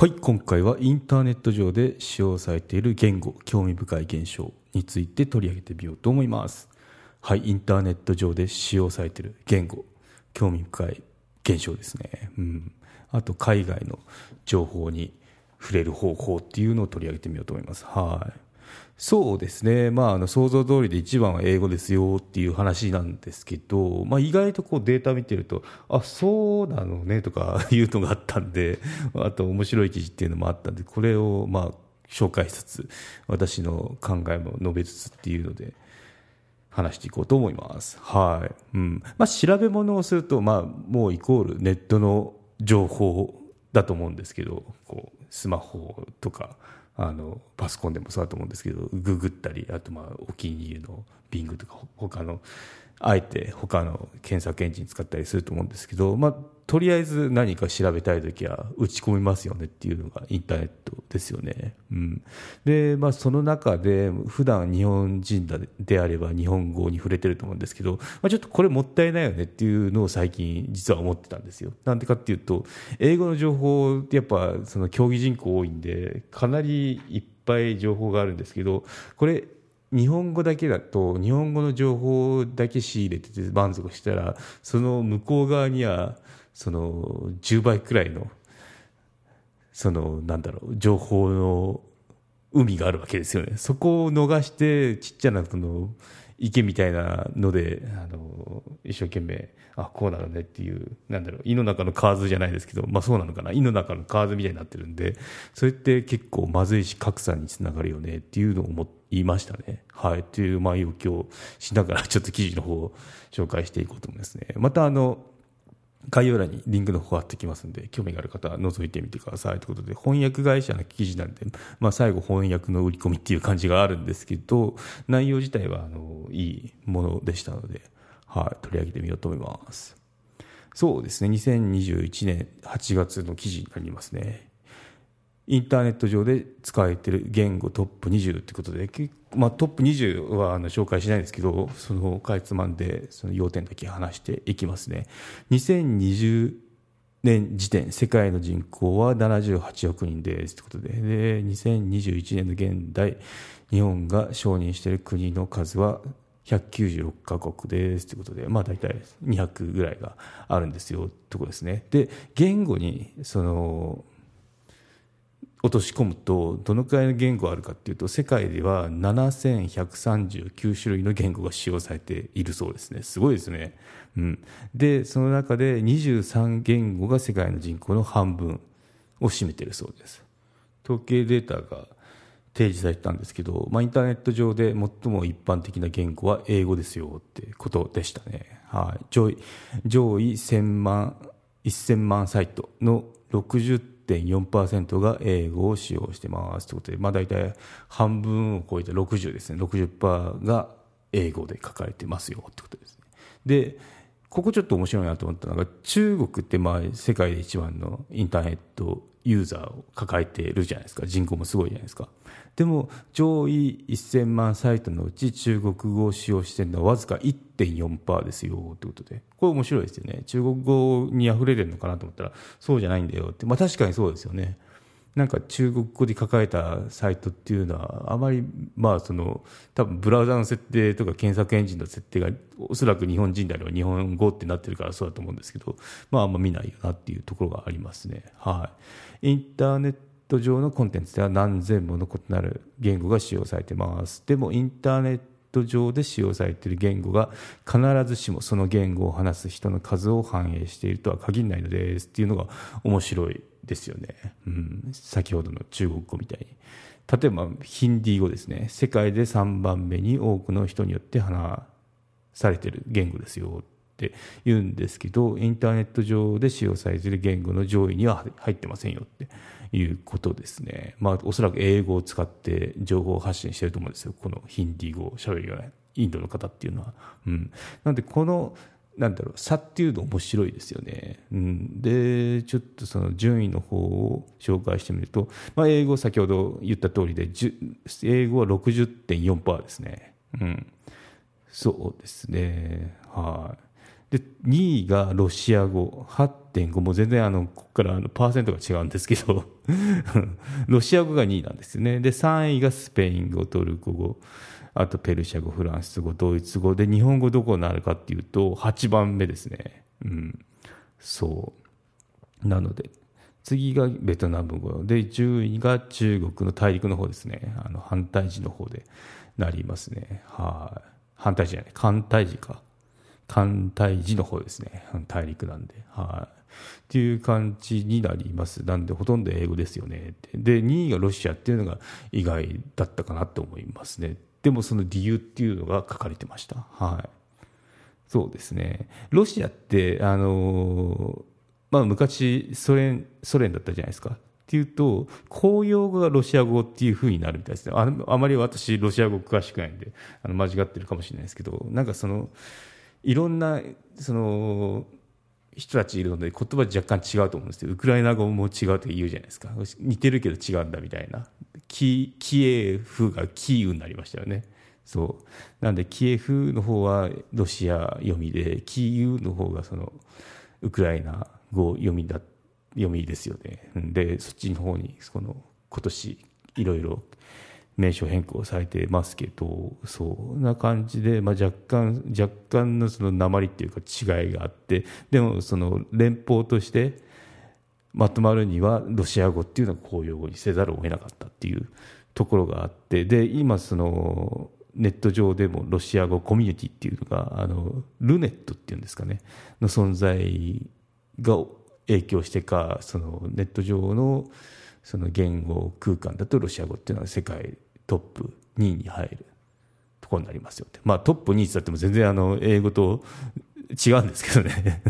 はい今回はインターネット上で使用されている言語興味深い現象について取り上げてみようと思います。はいインターネット上で使用されている言語興味深い現象ですね。うん。あと海外の情報に触れる方法っていうのを取り上げてみようと思います。はい。そうですね、まあ、あの想像通りで一番は英語ですよっていう話なんですけど、まあ、意外とこうデータ見てると、あそうなのねとか いうのがあったんで、あと面白い記事っていうのもあったんで、これをまあ紹介しつつ、私の考えも述べつつっていうので、話していこうと思います。はい。うん。まあ、調べ物をすると、まあ、もうイコールネットの情報だと思うんですけど、こう、スマホとか、あのパソコンでもそうだと思うんですけどググったりあとまあお気に入りの Bing とか他のあえて他の検索エンジン使ったりすると思うんですけど、まあ、とりあえず何か調べたい時は打ち込みますよねっていうのがインターネットですよね。うん、で、まあ、その中で普段日本人であれば日本語に触れてると思うんですけど、まあ、ちょっとこれもったいないよねっていうのを最近実は思ってたんですよ。なんでかっていうと英語の情報ってやっぱその競技人口多いんでかなりいっぱい情報があるんですけどこれ日本語だけだと日本語の情報だけ仕入れてて満足したらその向こう側にはその10倍くらいのそのなんだろう情報の海があるわけですよねそこを逃してちっちゃなその池みたいなのであの一生懸命あこうなのねっていうなんだろう胃の中の蛙じゃないですけど、まあ、そうなのかな胃の中の蛙みたいになってるんでそれって結構まずいし格差につながるよねっていうのを思いましたね。はい。という前置きをしながらちょっと記事の方を紹介していこうと思いますね。またあの概要欄にリンクの方貼ってきますんで、興味がある方は覗いてみてくださいということで、翻訳会社の記事なんで、まあ最後翻訳の売り込みっていう感じがあるんですけど、内容自体はあのいいものでしたので、はい、取り上げてみようと思います。そうですね、2021年8月の記事になりますね。インターネット上で使われてる言語トップ20ということで、まあ、トップ20はあの紹介しないんですけど、そのかいつまんでその要点だけ話していきますね。2020年時点、世界の人口は78億人ですということで、で2021年の現代、日本が承認している国の数は196カ国ですということで、まあ大体200ぐらいがあるんですよところですね。で、言語に、その、落とし込むとどのくらいの言語があるかっていうと世界では7139種類の言語が使用されているそうですね。すごいですね、うん、でその中で23言語が世界の人口の半分を占めているそうです。統計データが提示されてたんですけど、まあ、インターネット上で最も一般的な言語は英語ですよってことでしたね、はい、上位上位1000万1000万サイトの60 10.4%が英語を使用してます。ということで、まあ、大体半分を超えて60ですね。60%が英語で書かれてますよ。ってことですね。でここちょっと面白いなと思ったのが中国ってまあ世界で一番のインターネットユーザーを抱えてるじゃないですか。人口もすごいじゃないですか。でも上位1000万サイトのうち中国語を使用してるのはわずか1.4%ですよということで。これ面白いですよね。中国語に溢れてるのかなと思ったらそうじゃないんだよって。まあ確かにそうですよね。なんか中国語で書かれたサイトっていうのはあまりまあその多分ブラウザの設定とか検索エンジンの設定がおそらく日本人であれば日本語ってなってるからそうだと思うんですけどまああんま見ないよなっていうところがありますね。はい。インターネット上のコンテンツでは何千もの異なる言語が使用されてます。でもインターネット上で使用されている言語が必ずしもその言語を話す人の数を反映しているとは限らないのです。っていうのが面白いですよね、うん、先ほどの中国語みたいに。例えばヒンディー語ですね。世界で3番目に多くの人によって話されてる言語ですよって言うんですけどインターネット上で使用されている言語の上位には入ってませんよっていうことですね、まあ、おそらく英語を使って情報発信してると思うんですよ。このヒンディー語をしゃべるようなインドの方っていうのは。うん、なのでこのなんだろう差っていうの面白いですよね。うん、でちょっとその順位の方を紹介してみると、まあ、英語先ほど言った通りで英語は60.4%ですね。うん、そうですね。はい、で2位がロシア語8.5もう全然あのここからあのパーセントが違うんですけど。ロシア語が2位なんですよね。で3位がスペイン語トルコ語。あとペルシャ語フランス語ドイツ語で日本語どこになるかっていうと8番目ですね。うん。そう。なので次がベトナム語で10位が中国の大陸の方ですね。あの反対字の方でなりますね。はい。反対字じゃない。反対字か。反対字の方ですね。大陸なんで。はい。っていう感じになります。なんでほとんど英語ですよね。で、2位がロシアっていうのが意外だったかなと思いますね。でもその理由っていうのが書かれてました。はい。そうですね。ロシアって、あのまあ昔ソ連、ソ連だったじゃないですか。っていうと、公用語がロシア語っていうふうになるみたいですね。ああまり私、ロシア語詳しくないんで、あの間違ってるかもしれないですけど、なんかその、いろんな、その、人たちいるので言葉若干違うと思うんですよウクライナ語も違うって言うじゃないですか似てるけど違うんだみたいなキキエフがキーウになりましたよね。そう。なんでキエフの方はロシア読みでキーウの方がそのウクライナ語読みだ読みですよね。でそっちの方にこの今年いろいろ名称変更されてますけどそんな感じで、まあ、若干若干のその鉛っていうか違いがあって。でもその連邦としてまとまるにはロシア語っていうのは公用語にせざるを得なかったっていうところがあってで今そのネット上でもロシア語コミュニティっていうのがあのルネットっていうんですかねの存在が影響してかそのネット上のその言語空間だとロシア語っていうのは世界トップ2位に入るところになりますよって。まあトップ2位って言っても全然あの英語と違うんですけどね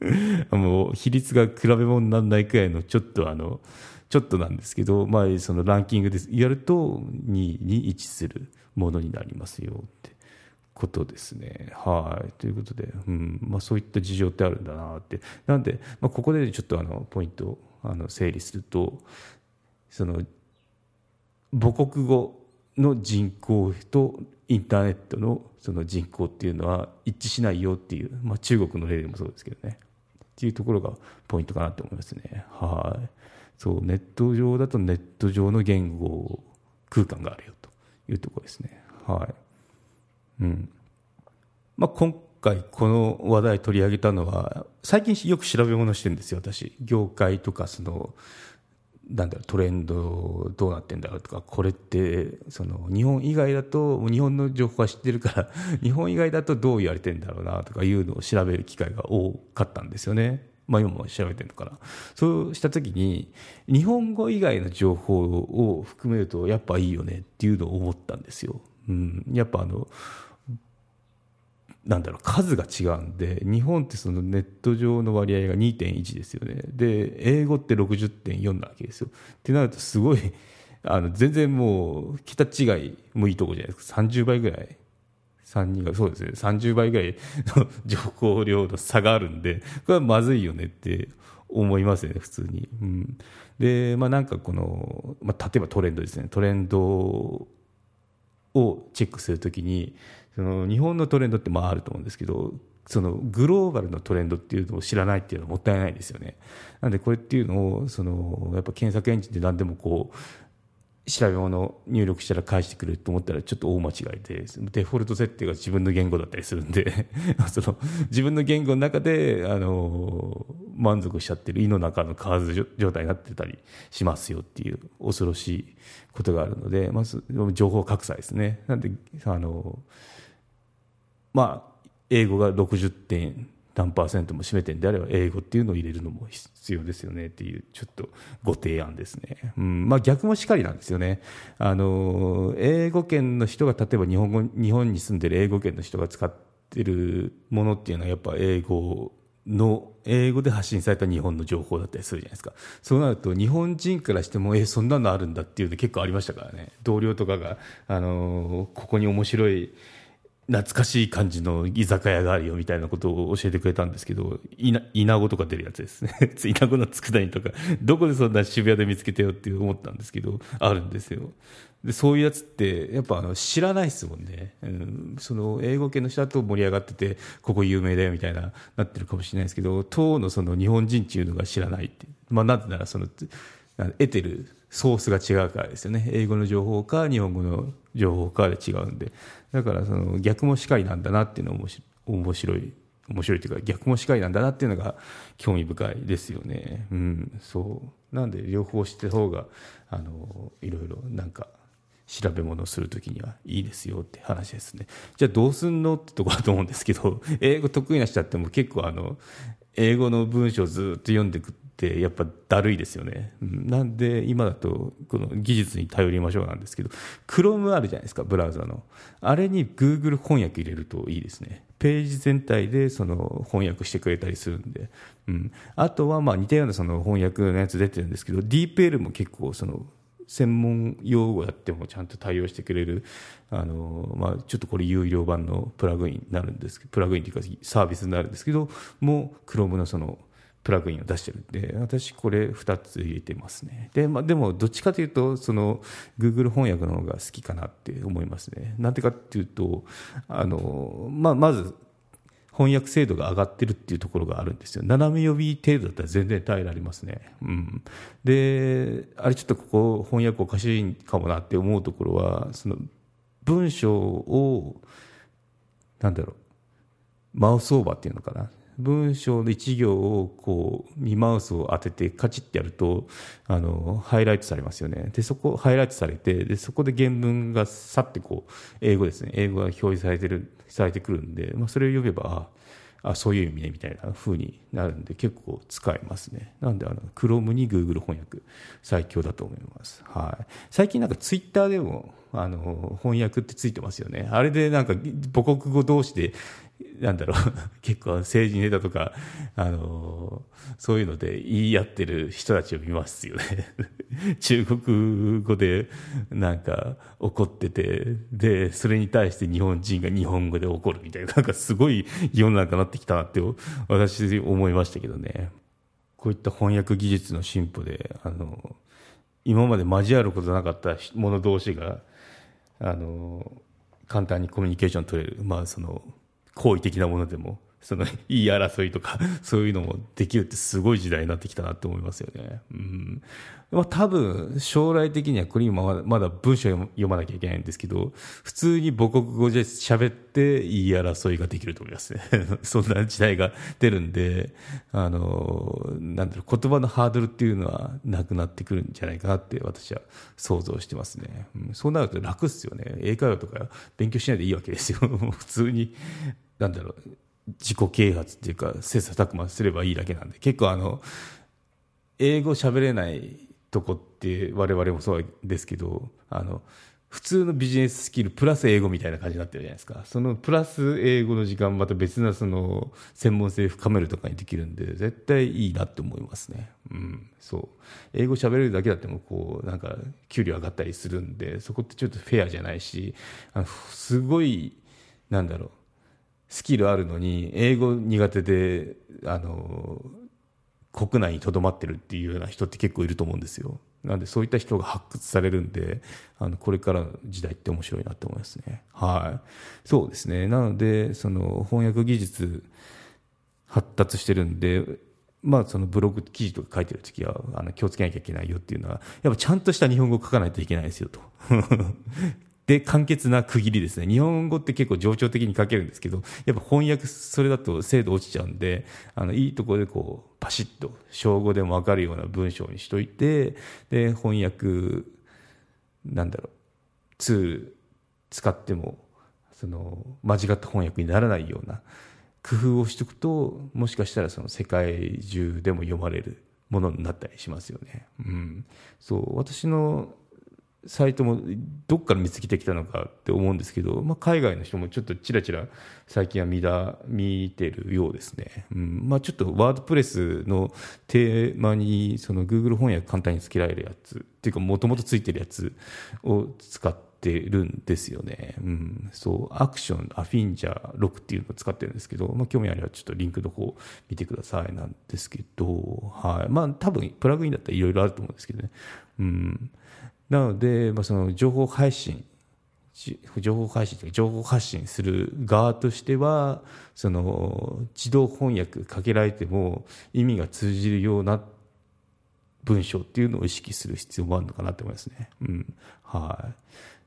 もう比率が比べ物にならないくらいのちょっとあの、ちょっとなんですけど、まあそのランキングでやると2位に位置するものになりますよってことですね。はい。ということで、うん、まあそういった事情ってあるんだなって。なんで、まあここでちょっとあの、ポイントをあの整理すると、その、母国語の人口とインターネットのその人口っていうのは一致しないよっていう、まあ、中国の例でもそうですけどねっていうところがポイントかなと思いますね。はい。そうネット上だとネット上の言語空間があるよというところですね。はい。うん。まあ、今回この話題取り上げたのは最近よく調べ物してるんですよ私。業界とかそのなんだろトレンドどうなってんだろうとかこれってその日本以外だと日本の情報は知ってるから 日本以外だとどう言われてんだろうなとかいうのを調べる機会が多かったんですよね。まあ、今も調べてるかな。そうした時に日本語以外の情報を含めるとやっぱいいよねっていうのを思ったんですよ。うん、やっぱあのなんだろう数が違うんで日本ってそのネット上の割合が2.1ですよね。で英語って60.4なわけですよ。ってなるとすごいあの全然もう桁違いもいいとこじゃないですか。30倍ぐらい。3人がそうですね。30倍ぐらいの 情報量の差があるんでこれはまずいよねって思いますよね普通に、うん、でまあなんかこの、まあ、例えばトレンドですね。トレンドをチェックするときにその日本のトレンドってまああると思うんですけどそのグローバルのトレンドっていうのを知らないっていうのはもったいないですよね。なんでこれっていうのをそのやっぱ検索エンジンで何でもこう調べ物入力したら返してくると思ったらちょっと大間違いでデフォルト設定が自分の言語だったりするんで。その自分の言語の中であの満足しちゃってる胃の中の蛙状態になってたりしますよっていう恐ろしいことがあるのでまず情報格差ですね。なんであのまあ、英語が60点何パーセントも占めてるんであれば英語っていうのを入れるのも必要ですよね。っていうちょっとご提案ですね、うん。まあ、逆もしかりなんですよね。あの英語圏の人が例えば日本語日本に住んでる英語圏の人が使っってるものっていうのはやっぱ英語の英語で発信された日本の情報だったりするじゃないですか。そうなると日本人からしてもえそんなのあるんだっていうの結構ありましたからね。同僚とかが、あのここに面白い懐かしい感じの居酒屋があるよみたいなことを教えてくれたんですけど、いな、稲子とか出るやつですね。稲子の佃煮とか、どこでそんな渋谷で見つけてよって思ったんですけど、あるんですよ。で、そういうやつって、やっぱあの知らないですもんね。うん、その英語系の人だと盛り上がってて、ここ有名だよみたいな、なってるかもしれないですけど、当のその日本人っていうのが知らないって。まあ、なぜならその、得てるソースが違うからですよね。英語の情報か日本語の情報かで違うんで。だからその逆もしかりなんだなっていうのも面白い面白いというか逆もしかりなんだなっていうのが興味深いですよね。うん、そうなんで両方してた方があのいろいろなんか調べ物をするときにはいいですよって話ですね。じゃあどうすんのってとこだと思うんですけど英語得意な人だっても結構あの英語の文章をずっと読んでいくってやっぱだるいですよね。なんで今だとこの技術に頼りましょうなんですけど Chrome あるじゃないですかブラウザのあれに Google 翻訳入れるといいですね。ページ全体でその翻訳してくれたりするんで、うん、あとはまあ似たようなその翻訳のやつ出てるんですけど DeepL も結構その専門用語やってもちゃんと対応してくれるあの、まあ、ちょっとこれ有料版のプラグインになるんですけどプラグインというかサービスになるんですけどもう Chrome のそのプラグインを出してるんで私これ2つ入れてますね。で,、まあ、でもどっちかというとその Google 翻訳の方が好きかなって思いますね。なんでかっていうとあの、まあ、まず翻訳精度が上がってるっていうところがあるんですよ。斜め読み程度だったら全然耐えられますね、うん、であれちょっとここ翻訳おかしいかもなって思うところはその文章をなんだろうマウスオーバーっていうのかな。文章の一行をこうにマウスを当ててカチッてやるとあのハイライトされますよね。でそこハイライトされてでそこで原文がさってこう英語ですね。英語が表示されてるされてくるんで、まあ、それを読めばああそういう意味ねみたいな風になるんで結構使えますね。なんであの Chrome に Google 翻訳最強だと思います、はい、最近なんかツイッターでもあの翻訳ってついてますよね。あれでなんか母国語同士でなんだろう 結構政治ネタとか、あのそういうので言い合ってる人たちを見ますよね。中国語でなんか怒っててでそれに対して日本人が日本語で怒るみたいな なんかすごい世の中になってきたなって私思いましたけどね。こういった翻訳技術の進歩であの今まで交わることなかった者同士があの簡単にコミュニケーション取れる、まあ、その好意的なものでも。その 言い争いとか そういうのもできるってすごい時代になってきたなと思いますよね。うん。まあ多分将来的にはこれ今まだ文章読まなきゃいけないんですけど、普通に母国語で喋って言い争いができると思いますね。そんな時代が出るんで、あの、なんだろう、言葉のハードルっていうのはなくなってくるんじゃないかなって私は想像してますね。うん、そうなると楽っすよね。英会話とか勉強しないでいいわけですよ。普通に、なんだろう、自己啓発っていうか切磋琢磨すればいいだけなんで結構あの英語喋れないとこって我々もそうですけどあの普通のビジネススキルプラス英語みたいな感じになってるじゃないですか。そのプラス英語の時間また別なその専門性深めるとかにできるんで絶対いいなって思いますね。うんそう。英語喋れるだけだってもこうなんか給料上がったりするんでそこってちょっとフェアじゃないしあのすごいなんだろう。スキルあるのに英語苦手であの国内にとどまってるっていうような人って結構いると思うんですよ。なんでそういった人が発掘されるんであのこれからの時代って面白いなって思いますね。はい。そうですね。なのでその翻訳技術発達してるんでまあ、そのブログ記事とか書いてるときはあの気をつけなきゃいけないよっていうのはやっぱちゃんとした日本語を書かないといけないですよと。で、簡潔な区切りですね。日本語って結構情緒的に書けるんですけど、やっぱ翻訳それだと精度落ちちゃうんで、あの、いいとこでこう、パシッと、小語でもわかるような文章にしといて、で、翻訳、なんだろう、ツール使っても、その、間違った翻訳にならないような工夫をしとくと、もしかしたらその世界中でも読まれるものになったりしますよね。うん。そう、私のサイトもどっから見つけてきたのかって思うんですけど、まあ、海外の人もちょっとちらちら最近は見だ見てるようですね、うん。まあ、ちょっとワードプレスのテーマにその Google 翻訳簡単につけられるやつっていうかもともとついてるやつを使ってるんですよね、うん、そう。アクションアフィンジャー6っていうのを使ってるんですけど、まあ、興味あればちょっとリンクの方見てくださいなんですけど、はい。まあ、多分プラグインだったらいろいろあると思うんですけどね、うん。なので、まあ、その情報配信情報配信というか情報発信する側としてはその自動翻訳かけられても意味が通じるような文章っていうのを意識する必要もあるのかなと思いますね。うん、はい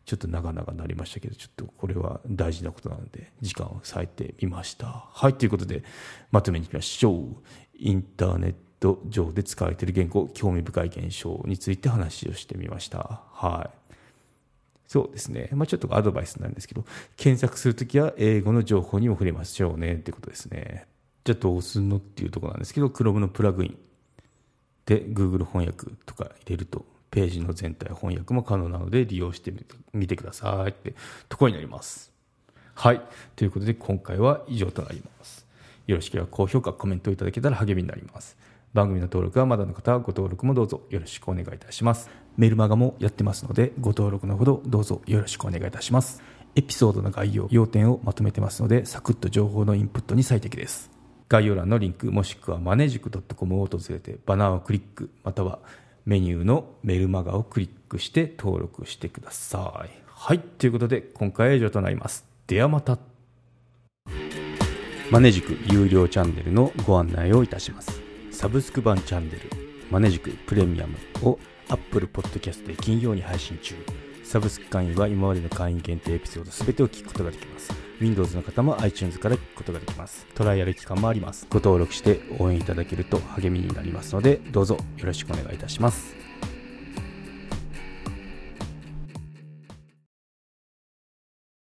ちょっと長々なりましたけど、ちょっとこれは大事なことなので、時間を割いてみました。はい、ということで、まとめにいきましょう。インターネットト上で使われている言語、興味深い現象について話をしてみました。はい。そうですね。まあ、ちょっとアドバイスになるんですけど、検索するときは英語の情報にも触れましょうねってことですね。じゃあどうすんのっていうところなんですけど、Chrome のプラグインで Google 翻訳とか入れると、ページの全体翻訳も可能なので利用してみてくださいってところになります。はい。ということで今回は以上となります。よろしければ高評価、コメントいただけたら励みになります。番組の登録はまだの方はご登録もどうぞよろしくお願いいたします。メルマガもやってますので、ご登録のほどどうぞよろしくお願いいたします。エピソードの概要、要点をまとめてますので、サクッと情報のインプットに最適です。概要欄のリンク、もしくはマネジク .com を訪れて、バナーをクリック、またはメニューのメルマガをクリックして登録してください。はい、ということで今回は以上となります。ではまた。マネジク有料チャンネルのご案内をいたします。サブスク版チャンネルマネジクプレミアムを Apple Podcast で金曜に配信中。サブスク会員は今までの会員限定エピソード全てを聞くことができます。Windows の方も iTunes から聞くことができます。トライアル期間もあります。ご登録して応援いただけると励みになりますのでどうぞよろしくお願いいたします。